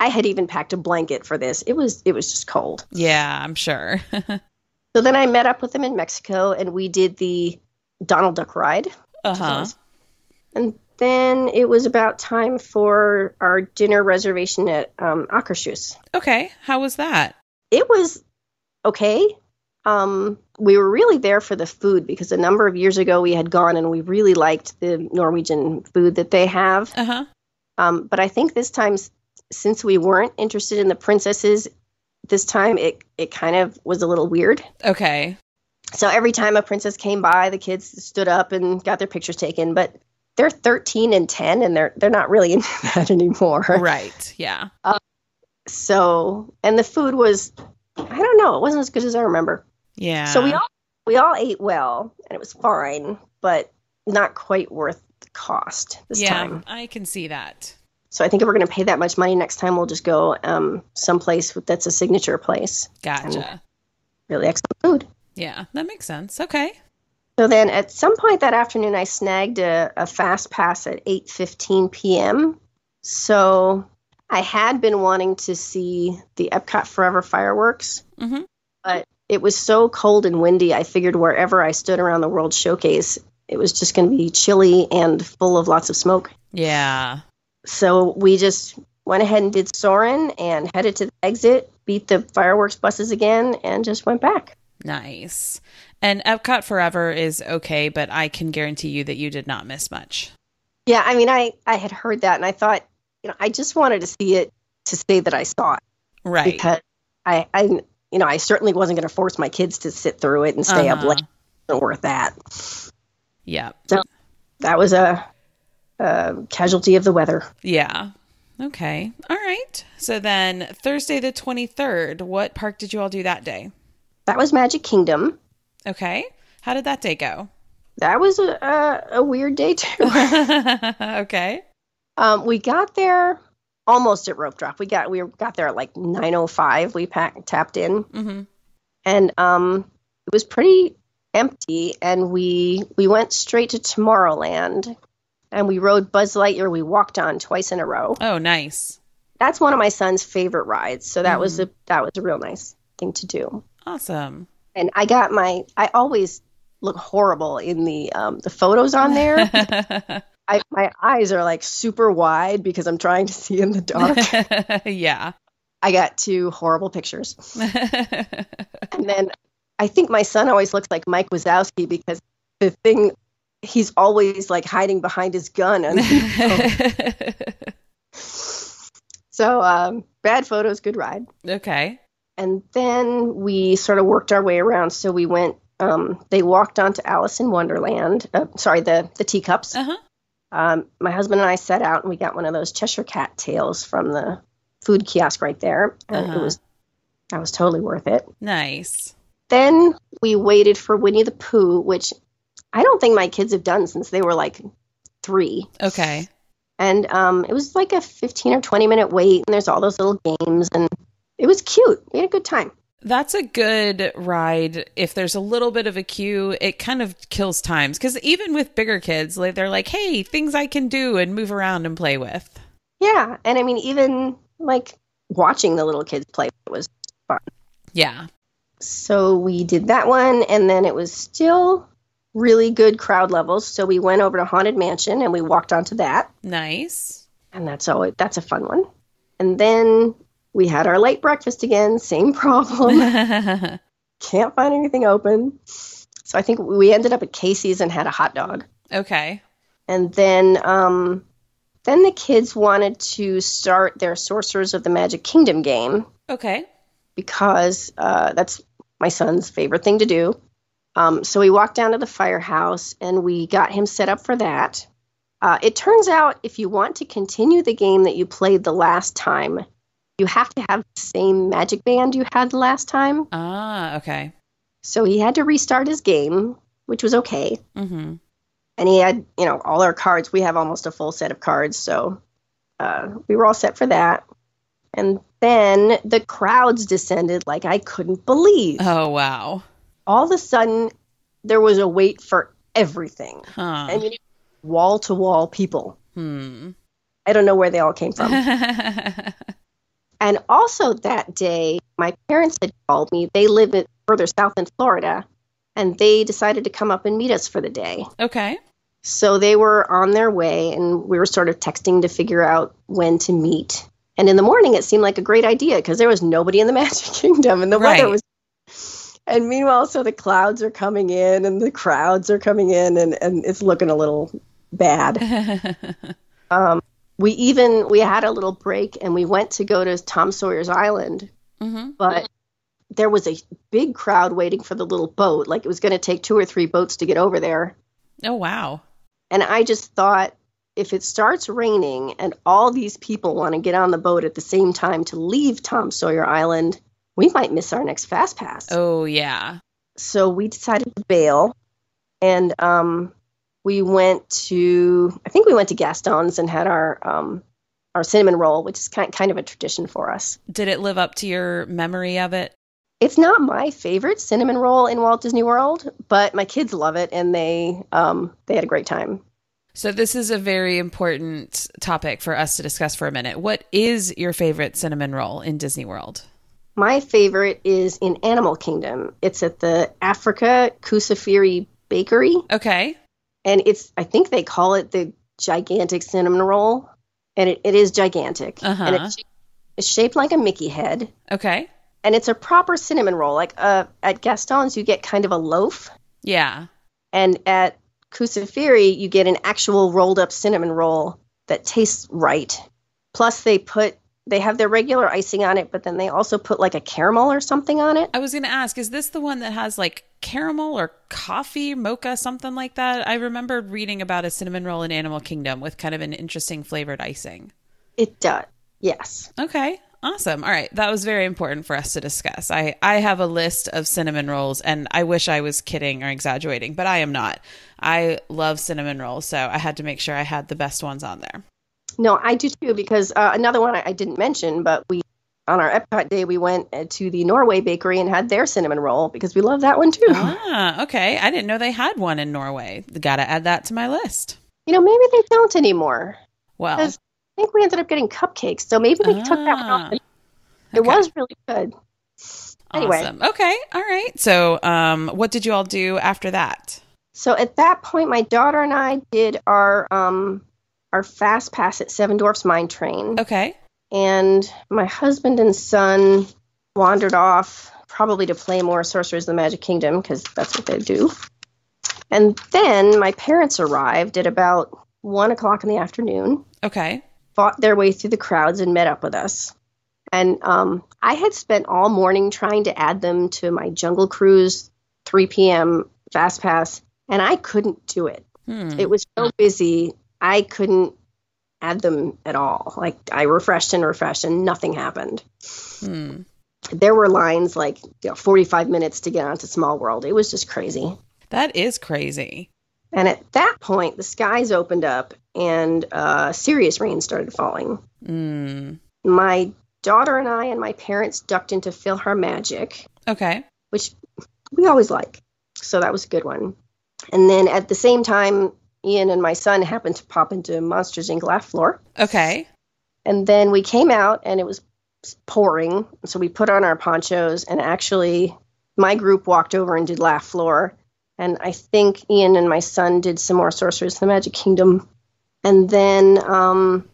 had even packed a blanket for this. It was it was just cold. Yeah, I'm sure. So then I met up with them in Mexico, and we did the Donald Duck ride. uh-huh. And then it was about time for our dinner reservation at um, Akershus. Okay. How was that? It was okay. Um, we were really there for the food because a number of years ago we had gone and we really liked the Norwegian food that they have. Uh-huh. Um, but I think this time, s- since we weren't interested in the princesses, this time it, it kind of was a little weird. Okay. So every time a princess came by, the kids stood up and got their pictures taken. But they're 13 and 10, and they're they're not really into that anymore. Right. Yeah. Uh, so, and the food was, I don't know, it wasn't as good as I remember. Yeah. So we all we all ate well, and it was fine, but not quite worth the cost this yeah, time. I can see that. So I think if we're going to pay that much money next time, we'll just go um, someplace that's a signature place. Gotcha. Really excellent food. Yeah, that makes sense. Okay. So then, at some point that afternoon, I snagged a, a fast pass at 8:15 p.m. So I had been wanting to see the Epcot Forever fireworks, mm-hmm. but it was so cold and windy. I figured wherever I stood around the World Showcase, it was just going to be chilly and full of lots of smoke. Yeah. So we just went ahead and did Soarin' and headed to the exit, beat the fireworks buses again, and just went back. Nice. And Epcot Forever is okay, but I can guarantee you that you did not miss much. Yeah, I mean, I I had heard that, and I thought, you know, I just wanted to see it to say that I saw it Right. because I I you know I certainly wasn't going to force my kids to sit through it and stay up Uh-huh. late. Wasn't worth that. Yeah. So that was a, a casualty of the weather. Yeah. Okay. All right. So then Thursday the 23rd, what park did you all do that day? That was Magic Kingdom. Okay. How did that day go? That was a a, a weird day too. okay. Um, we got there almost at rope drop. We got we got there at like 9:05. We packed, tapped in, hmm and um, it was pretty empty. And we we went straight to Tomorrowland, and we rode Buzz Lightyear. We walked on twice in a row. Oh, nice. That's one of my son's favorite rides. So that was a that was a real nice thing to do. Awesome. And I got my I always look horrible in the um, the photos on there. I, my eyes are like super wide because I'm trying to see in the dark. yeah. I got two horrible pictures. And then I think my son always looks like Mike Wazowski because the thing he's always like hiding behind his gun. And so um, bad photos, good ride. okay. And then we sort of worked our way around. So we went. Um, they walked onto Alice in Wonderland. Uh, sorry, the the teacups. Uh huh. Um, my husband and I set out and we got one of those Cheshire Cat tails from the food kiosk right there, and Uh-huh. it was that was totally worth it. Nice. Then we waited for Winnie the Pooh, which I don't think my kids have done since they were like three. Okay. And um, it was like a 15 or 20 minute wait, and there's all those little games, and it was cute. We had a good time. That's a good ride. If there's a little bit of a queue, it kind of kills times. Because even with bigger kids, they're like, "Hey, things I can do and move around and play with." Yeah, and I mean, even like watching the little kids play was fun. Yeah. So we did that one, and then it was still really good crowd levels. So we went over to Haunted Mansion and we walked onto that, Nice. and that's always that's a fun one. And then we had our late breakfast again, same problem. Can't find anything open. So I think we ended up at Casey's and had a hot dog. okay. And then um then the kids wanted to start their Sorcerers of the Magic Kingdom game Okay. because uh, that's my son's favorite thing to do. Um, so we walked down to the firehouse and we got him set up for that. Uh, it turns out if you want to continue the game that you played the last time, you have to have the same magic band you had the last time. Ah. Okay. So he had to restart his game, which was okay. Mm-hmm. And he had, you know, all our cards. We have almost a full set of cards, so uh, we were all set for that. And then the crowds descended like I couldn't believe. Oh wow. All of a sudden there was a wait for everything. Huh. I mean, wall to wall people. hmm. I don't know where they all came from. and also that day, my parents had called me. They live further south in Florida, and they decided to come up and meet us for the day. okay. So they were on their way, and we were sort of texting to figure out when to meet. And in the morning, it seemed like a great idea because there was nobody in the Magic Kingdom, and the Right. weather was. And meanwhile, so the clouds are coming in, and the crowds are coming in, and, and it's looking a little bad. Um, we even we had a little break, and we went to go to Tom Sawyer's Island, hmm but there was a big crowd waiting for the little boat. Like it was going to take two or three boats to get over there. Oh wow. And I just thought if it starts raining and all these people want to get on the boat at the same time to leave Tom Sawyer Island, we might miss our next fast pass. Oh yeah. So we decided to bail and um, we went to I think we went to Gaston's and had our um, our cinnamon roll, which is kind kind of a tradition for us. Did it live up to your memory of it? It's not my favorite cinnamon roll in Walt Disney World, but my kids love it and they um, they had a great time. So this is a very important topic for us to discuss for a minute. What is your favorite cinnamon roll in Disney World? My favorite is in Animal Kingdom. It's at the Africa Kusafiri Bakery, Okay. and it's I think they call it the gigantic cinnamon roll, and it, it is gigantic, Uh-huh. and it's, it's shaped like a Mickey head, Okay. and it's a proper cinnamon roll. Like uh, at Gaston's, you get kind of a loaf, Yeah. and at Kusafiri, you get an actual rolled up cinnamon roll that tastes right. Plus, they put they have their regular icing on it, but then they also put like a caramel or something on it. I was going to ask, is this the one that has like caramel or coffee, mocha, something like that? I remember reading about a cinnamon roll in Animal Kingdom with kind of an interesting flavored icing. It does. Yes. Okay. Awesome. All right. That was very important for us to discuss. I, I have a list of cinnamon rolls and I wish I was kidding or exaggerating, but I am not. I love cinnamon rolls, so I had to make sure I had the best ones on there. No, I do too because uh, another one I, I didn't mention, but we on our Epcot day we went uh, to the Norway bakery and had their cinnamon roll because we love that one too. Ah, okay. I didn't know they had one in Norway. Got to add that to my list. You know, maybe they don't anymore. Well, I think we ended up getting cupcakes, so maybe we took that one Ah, off. It okay. was really good. Anyway. Awesome. Okay. All right. So, um, what did you all do after that? So at that point, my daughter and I did our um, our fast pass at Seven Dwarfs Mine Train, Okay. and my husband and son wandered off probably to play more Sorcerers of the Magic Kingdom because that's what they do. And then my parents arrived at about one o'clock in the afternoon, Okay. fought their way through the crowds, and met up with us. And um, I had spent all morning trying to add them to my Jungle Cruise 3 p.m. Fast Pass, and I couldn't do it. Hmm. It was so busy, I couldn't add them at all. Like I refreshed and refreshed, and nothing happened. Hmm. There were lines like you know, 45 minutes to get onto Small World. It was just crazy. That is crazy. And at that point, the skies opened up and uh, serious rain started falling. Hmm. My daughter and I and my parents ducked into PhilharMagic, Okay. which we always like. So that was a good one. And then at the same time, Ian and my son happened to pop into Monsters Inc. Laugh Floor. Okay. And then we came out and it was pouring. So we put on our ponchos and actually my group walked over and did Laugh Floor. And I think Ian and my son did some more Sorcerers of the Magic Kingdom. And then um,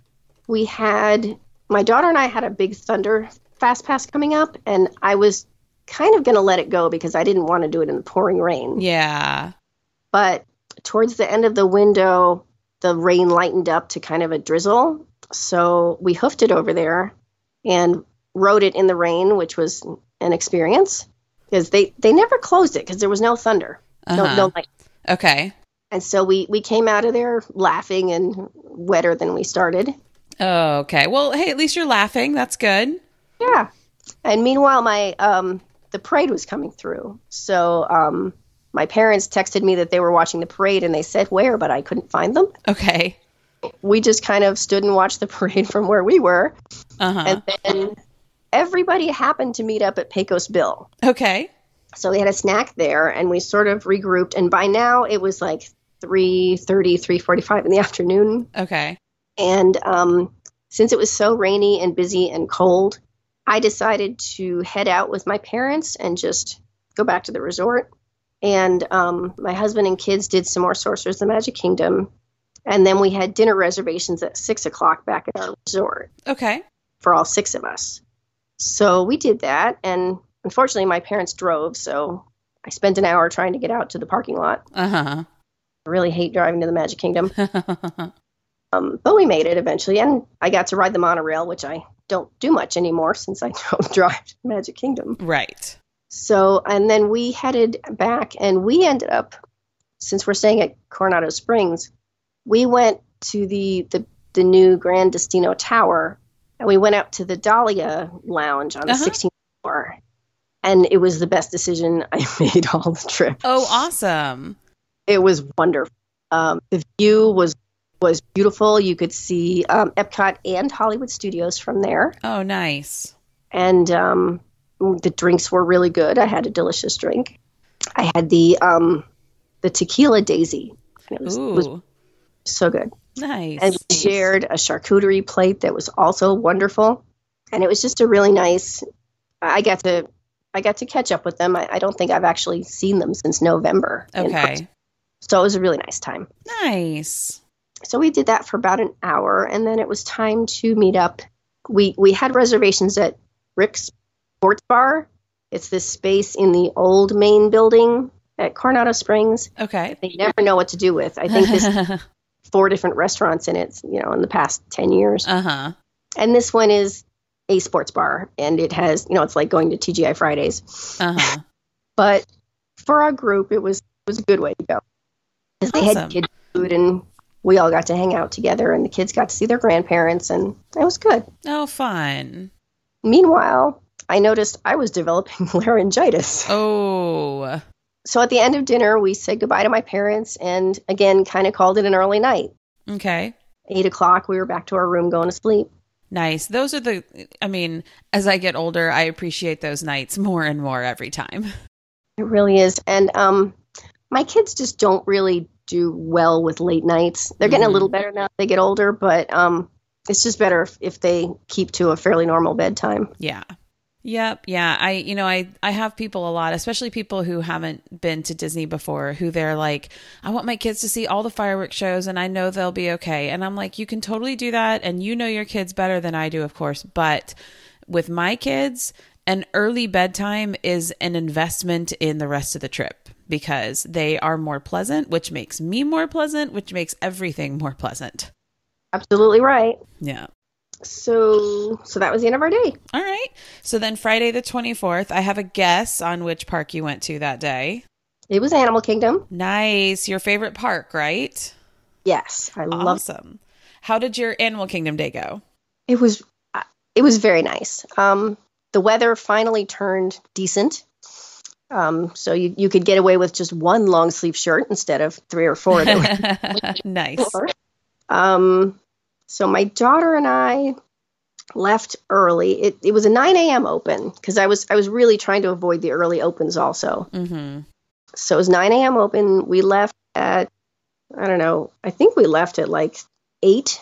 we had my daughter and I had a big Thunder Fast Pass coming up, and I was kind of going to let it go because I didn't want to do it in the pouring rain. Yeah. But towards the end of the window, the rain lightened up to kind of a drizzle. So we hoofed it over there and rode it in the rain, which was an experience because they, they never closed it because there was no thunder, no, Uh-huh. no light. Okay. And so we, we came out of there laughing and wetter than we started. Oh, okay. Well, hey, at least you're laughing. That's good. Yeah. And meanwhile, my um, the parade was coming through. So um, my parents texted me that they were watching the parade, and they said where, but I couldn't find them. Okay. We just kind of stood and watched the parade from where we were, Uh huh. and then everybody happened to meet up at Pecos Bill. Okay. So we had a snack there, and we sort of regrouped. And by now, it was like 3.30, 3.45 in the afternoon. Okay. And um, since it was so rainy and busy and cold, I decided to head out with my parents and just go back to the resort. And um, my husband and kids did some more Sorcerers of the Magic Kingdom. And then we had dinner reservations at six o'clock back at our resort Okay. for all six of us. So we did that. And unfortunately, my parents drove. So I spent an hour trying to get out to the parking lot. Uh huh. I really hate driving to the Magic Kingdom. Um, but we made it eventually, and I got to ride the monorail, which I don't do much anymore since I don't drive to Magic Kingdom. right. So, and then we headed back, and we ended up, since we're staying at Coronado Springs, we went to the the, the new Grand Destino Tower, and we went out to the Dahlia Lounge on the Uh-huh. 16th floor, and it was the best decision I made all the trip. Oh, awesome. It was wonderful. Um, the view was was beautiful. You could see um, Epcot and Hollywood Studios from there, Oh, nice. and um, the drinks were really good. I had a delicious drink. I had the um, the tequila daisy. It was, was so good. nice. And we shared a charcuterie plate that was also wonderful, and it was just a really nice. I got to I got to catch up with them. I, I don't think I've actually seen them since November. Okay. so it was a really nice time. Nice. so we did that for about an hour and then it was time to meet up we we had reservations at Rix sports bar it's this space in the old main building at coronado springs Okay. they never know what to do with i think there's four different restaurants in it you know in the past 10 years uh huh. and this one is a sports bar and it has you know it's like going to tgi fridays Uh huh. but for our group it was it was a good way to go because they Awesome. had kid food and we all got to hang out together and the kids got to see their grandparents and it was good Oh, fun. meanwhile i noticed i was developing laryngitis Oh. so at the end of dinner we said goodbye to my parents and again kind of called it an early night Okay. eight o'clock, we were back to our room going to sleep. Nice. Those are the, I mean, as I get older, I appreciate those nights more and more every time. It really is. And um, my kids just don't really do well with late nights. They're getting Mhm. a little better now they get older, but um, it's just better if, if they keep to a fairly normal bedtime. Yeah. Yep. Yeah. I, you know, I, I have people a lot, especially people who haven't been to Disney before, who they're like, I want my kids to see all the fireworks shows and I know they'll be okay. And I'm like, you can totally do that. And you know your kids better than I do, of course. But with my kids, an early bedtime is an investment in the rest of the trip because they are more pleasant, which makes me more pleasant, which makes everything more pleasant. Absolutely right. Yeah. So, so that was the end of our day. All right. So then Friday the 24th, I have a guess on which park you went to that day. It was Animal Kingdom. Nice. Your favorite park, right? Yes, I love. Awesome. How did your Animal Kingdom day go? It was, uh, it was very nice. Um, the weather finally turned decent. Um, so you, you could get away with just one long sleeve shirt instead of three or four. Nice. Um, so my daughter and I left early. It it was a 9 a.m. open because I was I was really trying to avoid the early opens also. Mm-hmm. So it was 9 a.m. open. We left at I don't know. I think we left at like eight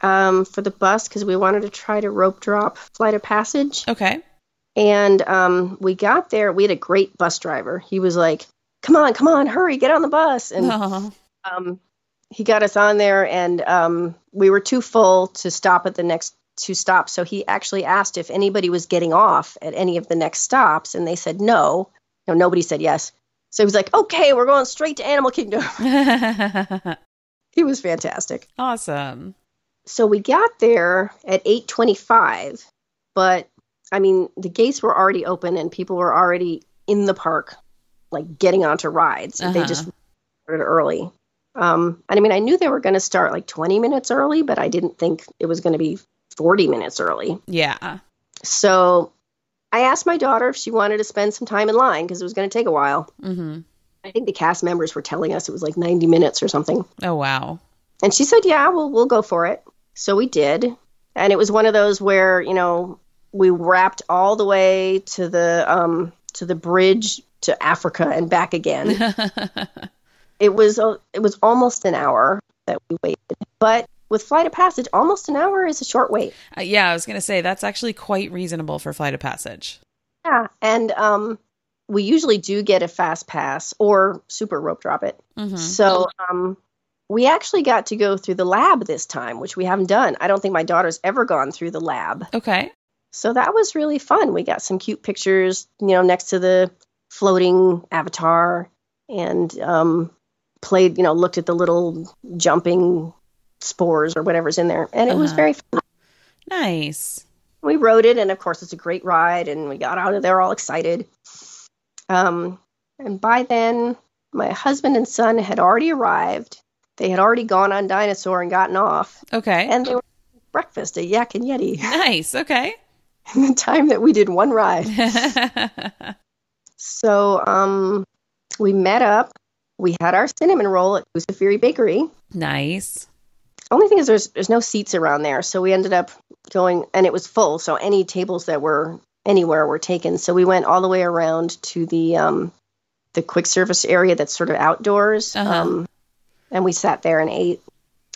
um, for the bus because we wanted to try to rope drop Flight of Passage. Okay. And um, we got there. We had a great bus driver. He was like, "Come on, come on, hurry, get on the bus!" And um, he got us on there, and um, we were too full to stop at the next two stops. So he actually asked if anybody was getting off at any of the next stops, and they said no. No, nobody said yes. So he was like, "Okay, we're going straight to Animal Kingdom." he was fantastic. awesome. So we got there at 8:25, but I mean, the gates were already open and people were already in the park like getting onto rides. They Uh-huh. just started early. Um, and I mean, I knew they were going to start like 20 minutes early, but I didn't think it was going to be 40 minutes early. Yeah. So I asked my daughter if she wanted to spend some time in line because it was going to take a while. Mm-hmm. I think the cast members were telling us it was like 90 minutes or something. Oh wow. And she said, "Yeah, we'll we'll go for it." So we did, and it was one of those where you know we wrapped all the way to the um to the bridge to Africa and back again. it was a, it was almost an hour that we waited, but with Flight of Passage, almost an hour is a short wait. Uh, yeah, I was gonna say that's actually quite reasonable for Flight of Passage. Yeah, and um, we usually do get a fast pass or super rope drop it. Mm-hmm. So um, we actually got to go through the lab this time, which we haven't done. I don't think my daughter's ever gone through the lab. Okay. So that was really fun. We got some cute pictures, you know, next to the floating avatar and um, played, you know, looked at the little jumping spores or whatever's in there. And it was Uh-huh. very fun. Nice. We rode it, and of course, it's a great ride, and we got out of there all excited. Um, and by then, my husband and son had already arrived. They had already gone on Dinosaur and gotten off, Okay. and they were breakfast at Yak and Yeti nice. Okay. in the time that we did one ride. So um, we met up. We had our cinnamon roll at Kusafiri Bakery. nice. Only thing is, there's there's no seats around there, so we ended up going, and it was full. So any tables that were anywhere were taken. So we went all the way around to the um, the quick service area that's sort of outdoors, Uh-huh. um, and we sat there and ate.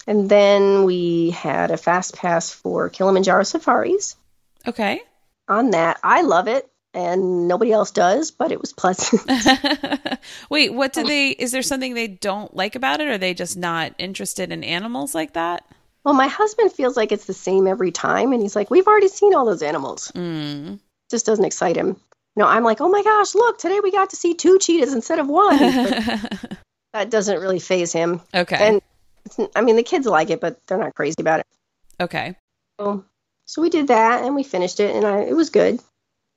And then we had a fast pass for Kilimanjaro safaris. Okay. On that, I love it, and nobody else does, but it was pleasant. Wait, what do they is there something they don't like about it? Or are they just not interested in animals like that? Well, my husband feels like it's the same every time, and he's like, "We've already seen all those animals." Mm. Just doesn't excite him. No, I'm like, "Oh my gosh, look! Today we got to see two cheetahs instead of one." That doesn't really phase him. okay. And it's, I mean, the kids like it, but they're not crazy about it. okay. So, so we did that, and we finished it, and I, it was good.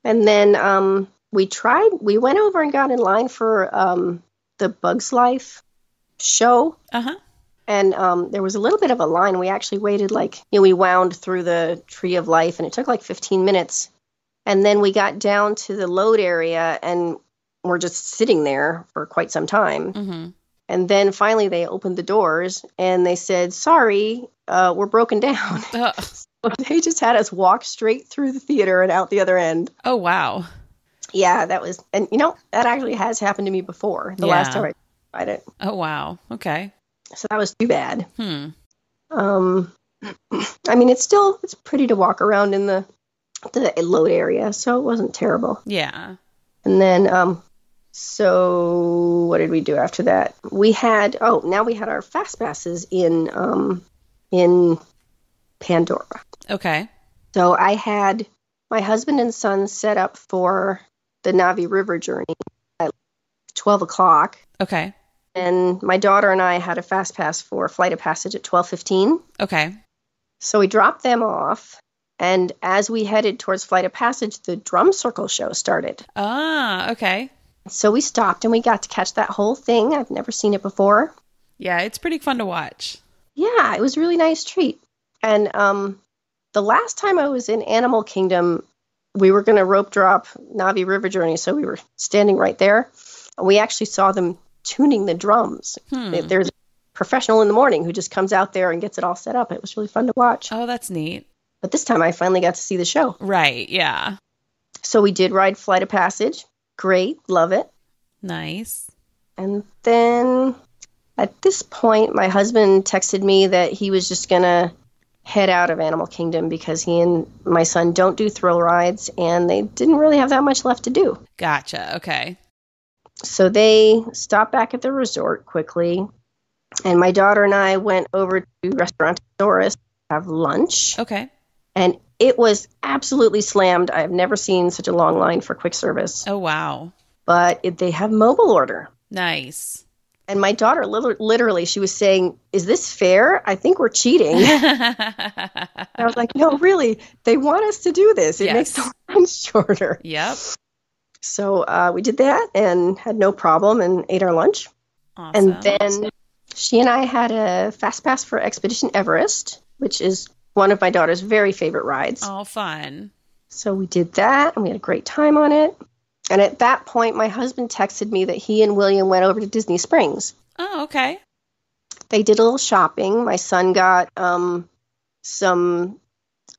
And then um, we tried. We went over and got in line for um, the Bugs Life show. Uh-huh. and um, there was a little bit of a line. We actually waited like you know we wound through the tree of life, and it took like 15 minutes. And then we got down to the load area, and we're just sitting there for quite some time. Mm-hmm. And then finally, they opened the doors, and they said, "Sorry, uh, were broken down. They just had us walk straight through the theater and out the other end. Oh wow. Yeah, that was, and you know, that actually has happened to me before. The last time I tried it, Oh wow. Okay. so that was too bad. Hmm. Um, I mean, it's still it's pretty to walk around in the the load area, so it wasn't terrible. Yeah. And then, um, so what did we do after that? We had oh, now we had our fast passes in um in Pandora. Okay. So I had my husband and son set up for the Navi River journey at twelve o'clock, Okay. and my daughter and I had a fast pass for Flight of Passage at twelve fifteen. Okay. So we dropped them off, and as we headed towards Flight of Passage, the drum circle show started. Ah. Okay. So we stopped and we got to catch that whole thing. I've never seen it before. Yeah, it's pretty fun to watch. Yeah, it was a really nice treat. And um, the last time I was in Animal Kingdom, we were going to rope drop Navi River Journey, so we were standing right there. And we actually saw them tuning the drums. Hmm. There's a professional in the morning who just comes out there and gets it all set up. It was really fun to watch. Oh, that's neat. But this time I finally got to see the show. Right. Yeah. So we did ride Flight of Passage. Great, love it. Nice. And then at this point, my husband texted me that he was just going to head out of Animal Kingdom because he and my son don't do thrill rides and they didn't really have that much left to do. Gotcha. Okay. So they stopped back at the resort quickly. And my daughter and I went over to Restaurant Doris to have lunch. Okay. And it was absolutely slammed. I've never seen such a long line for quick service. Oh wow. But it, they have mobile order. Nice. And my daughter, literally, she was saying, Is this fair? I think we're cheating. I was like, No, really, they want us to do this. It makes Yes. the line shorter. yep. So uh, we did that and had no problem and ate our lunch. Awesome. And then she and I had a fast pass for Expedition Everest, which is one of my daughter's very favorite rides. all fun. So we did that and we had a great time on it. And at that point, my husband texted me that he and William went over to Disney Springs. Oh, okay. they did a little shopping. My son got um some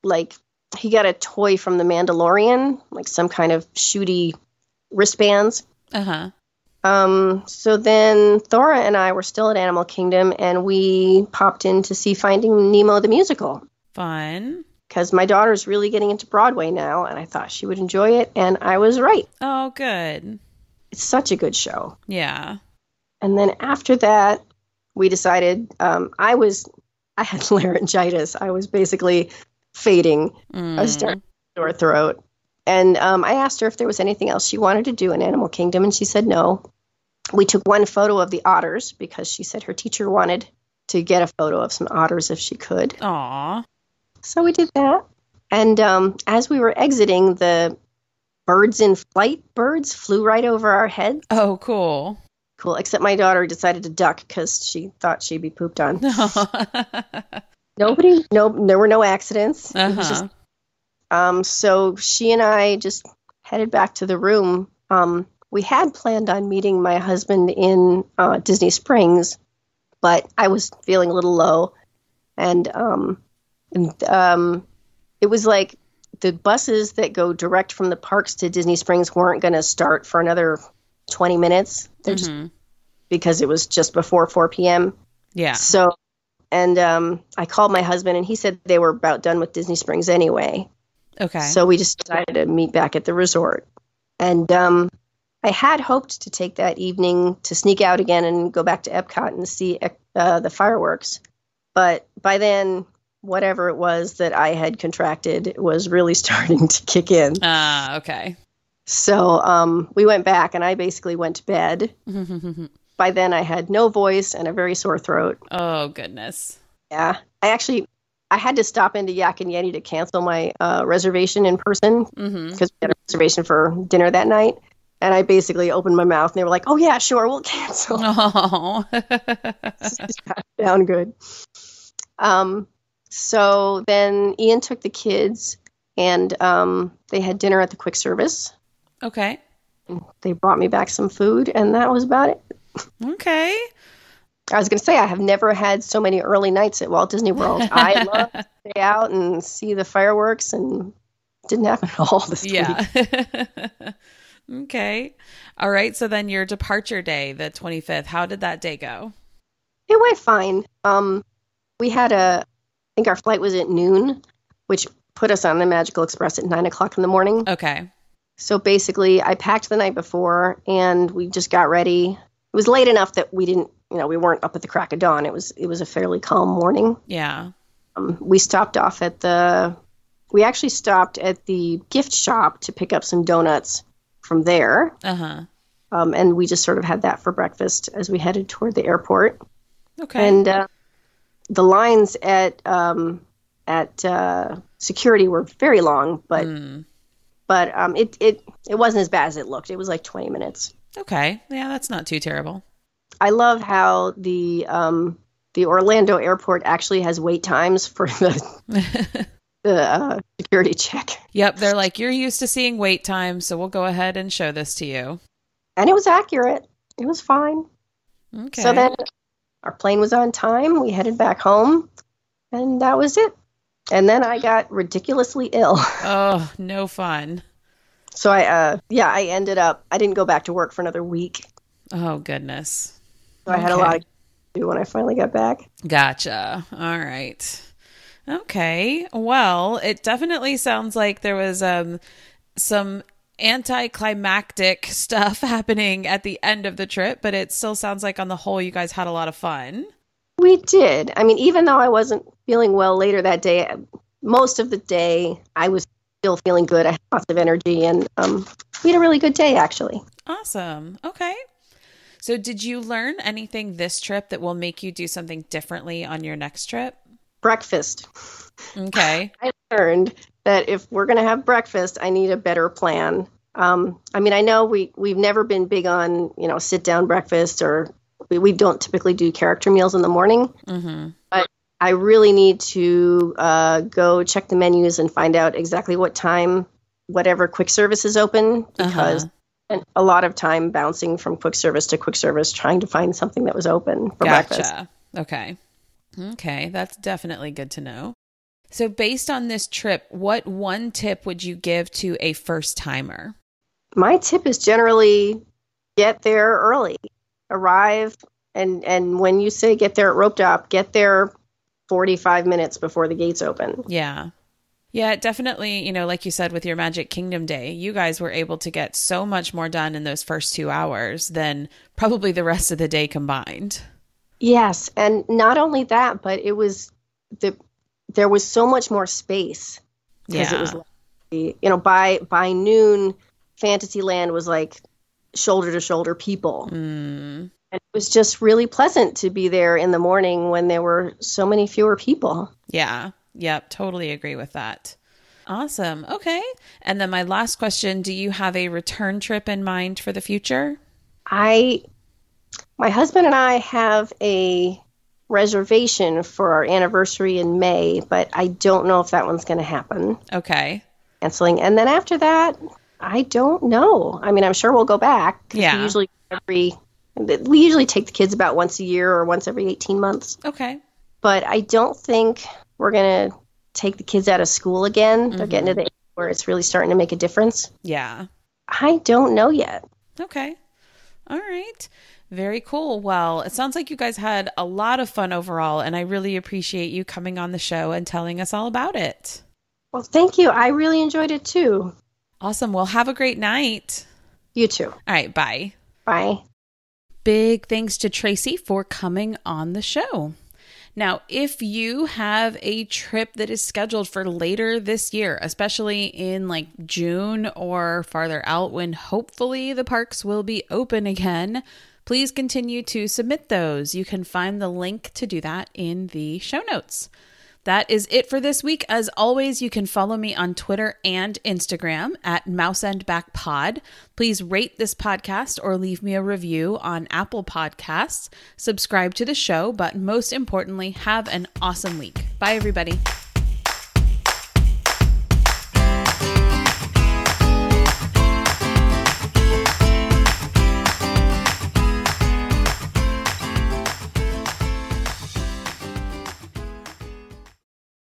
like he got a toy from the Mandalorian, like some kind of shooty wristbands. Uh huh. Um so then Thora and I were still at Animal Kingdom and we popped in to see Finding Nemo the musical Fun. Because my daughter's really getting into Broadway now and I thought she would enjoy it and I was right. Oh, good. It's such a good show. Yeah. And then after that, we decided um, I was I had laryngitis. I was basically fading. I was Mm. starting sore throat. And um, I asked her if there was anything else she wanted to do in Animal Kingdom, and she said no. We took one photo of the otters because she said her teacher wanted to get a photo of some otters if she could. Aw. So we did that. And um, as we were exiting, the birds in flight birds flew right over our heads. Oh, cool. Cool. Except my daughter decided to duck because she thought she'd be pooped on. Nobody, no, there were no accidents. It was just, um, so she and I just headed back to the room. Um, we had planned on meeting my husband in uh, Disney Springs, but I was feeling a little low, and um, and um, it was like the buses that go direct from the parks to Disney Springs weren't going to start for another twenty minutes. They're just because it was just before four p.m. Yeah. So, and um, I called my husband, and he said they were about done with Disney Springs anyway. Okay. So we just decided to meet back at the resort. And um, I had hoped to take that evening to sneak out again and go back to Epcot and see uh, the fireworks. But by then, whatever it was that I had contracted was really starting to kick in. Ah, okay. So um, we went back, and I basically went to bed. By then, I had no voice and a very sore throat. oh, goodness. Yeah, I actually I had to stop into Yak and Yeti to cancel my uh, reservation in person because we had a reservation for dinner that night. And I basically opened my mouth, and they were like, "Oh yeah, sure, we'll cancel." Oh. Down good. Um, so then Ian took the kids, and um, they had dinner at the quick service. okay. They brought me back some food, and that was about it. Okay. I was going to say I have never had so many early nights at Walt Disney World. I love to stay out and see the fireworks, and didn't happen at all this Yeah. week. okay. All right. So then your departure day, the 25th, how did that day go? It went fine. Um, we had a, think our flight was at noon, which put us on the Magical Express at nine o'clock in the morning. Okay. So basically, I packed the night before, and we just got ready. It was late enough that we didn't, you know, we weren't up at the crack of dawn. It was it was a fairly calm morning. Yeah. Um, we stopped off at the, we actually stopped at the gift shop to pick up some donuts from there, Uh huh. um, and we just sort of had that for breakfast as we headed toward the airport. Okay. And uh, the lines at um, at uh, security were very long, but Mm. but um, it it it wasn't as bad as it looked. It was like 20 minutes. Okay. Yeah, that's not too terrible. I love how the um, the Orlando airport actually has wait times for the the uh, security check, Yep. They're like, you're used to seeing wait times, so we'll go ahead and show this to you. and it was accurate. It was fine. Okay. So then our plane was on time. We headed back home, and that was it. And then I got ridiculously ill. oh, no fun. So I, uh, yeah, I ended up. I didn't go back to work for another week. Oh, goodness. So I had a Okay. lot to do when I finally got back. Gotcha. All right. Okay. Well, it definitely sounds like there was um some anticlimactic stuff happening at the end of the trip, but it still sounds like on the whole you guys had a lot of fun. We did. I mean, even though I wasn't feeling well later that day, most of the day I was still feeling good. I had lots of energy, and um, we had a really good day actually. Awesome. Okay. So did you learn anything this trip that will make you do something differently on your next trip? Breakfast. Okay. I learned that if we're going to have breakfast, I need a better plan. Um, I mean, I know we we've never been big on you know sit down breakfast or we, we don't typically do character meals in the morning. Mhm. But I really need to uh, go check the menus and find out exactly what time whatever quick service is open because Uh-huh. a lot of time bouncing from quick service to quick service trying to find something that was open for breakfast. Gotcha. Okay. Okay, that's definitely good to know. So, based on this trip, what one tip would you give to a first timer? My tip is generally get there early, arrive, and and when you say get there at rope drop, get there 45 minutes before the gates open. Yeah. Yeah, definitely, you know, like you said with your Magic Kingdom day, you guys were able to get so much more done in those first two hours than probably the rest of the day combined. Yes, and not only that, but it was the there was so much more space because Yeah. it was like, you know by by noon Fantasyland was like shoulder to shoulder people. Mm, And it was just really pleasant to be there in the morning when there were so many fewer people. yeah. Yep. Totally agree with that. Awesome. Okay. And then my last question Do you have a return trip in mind for the future? I my husband and I have a reservation for our anniversary in May, but I don't know if that one's going to happen. Okay. Canceling. And then after that, I don't know. I mean, I'm sure we'll go back. Yeah. We usually every we usually take the kids about once a year or once every 18 months. Okay. But I don't think we're going to take the kids out of school again. They're mm-hmm. getting to the age where it's really starting to make a difference. Yeah. I don't know yet. Okay. All right. Very cool. Well, it sounds like you guys had a lot of fun overall, and I really appreciate you coming on the show and telling us all about it. Well, thank you. I really enjoyed it too. Awesome. Well, have a great night. You too. All right. Bye. Bye. Big thanks to Tracy for coming on the show. Now, if you have a trip that is scheduled for later this year, especially in like June or farther out when hopefully the parks will be open again, please continue to submit those. You can find the link to do that in the show notes. That is it for this week. As always, you can follow me on Twitter and Instagram at Mouse and Back Pod. Please rate this podcast or leave me a review on Apple Podcasts. Subscribe to the show, but most importantly, have an awesome week. Bye, everybody.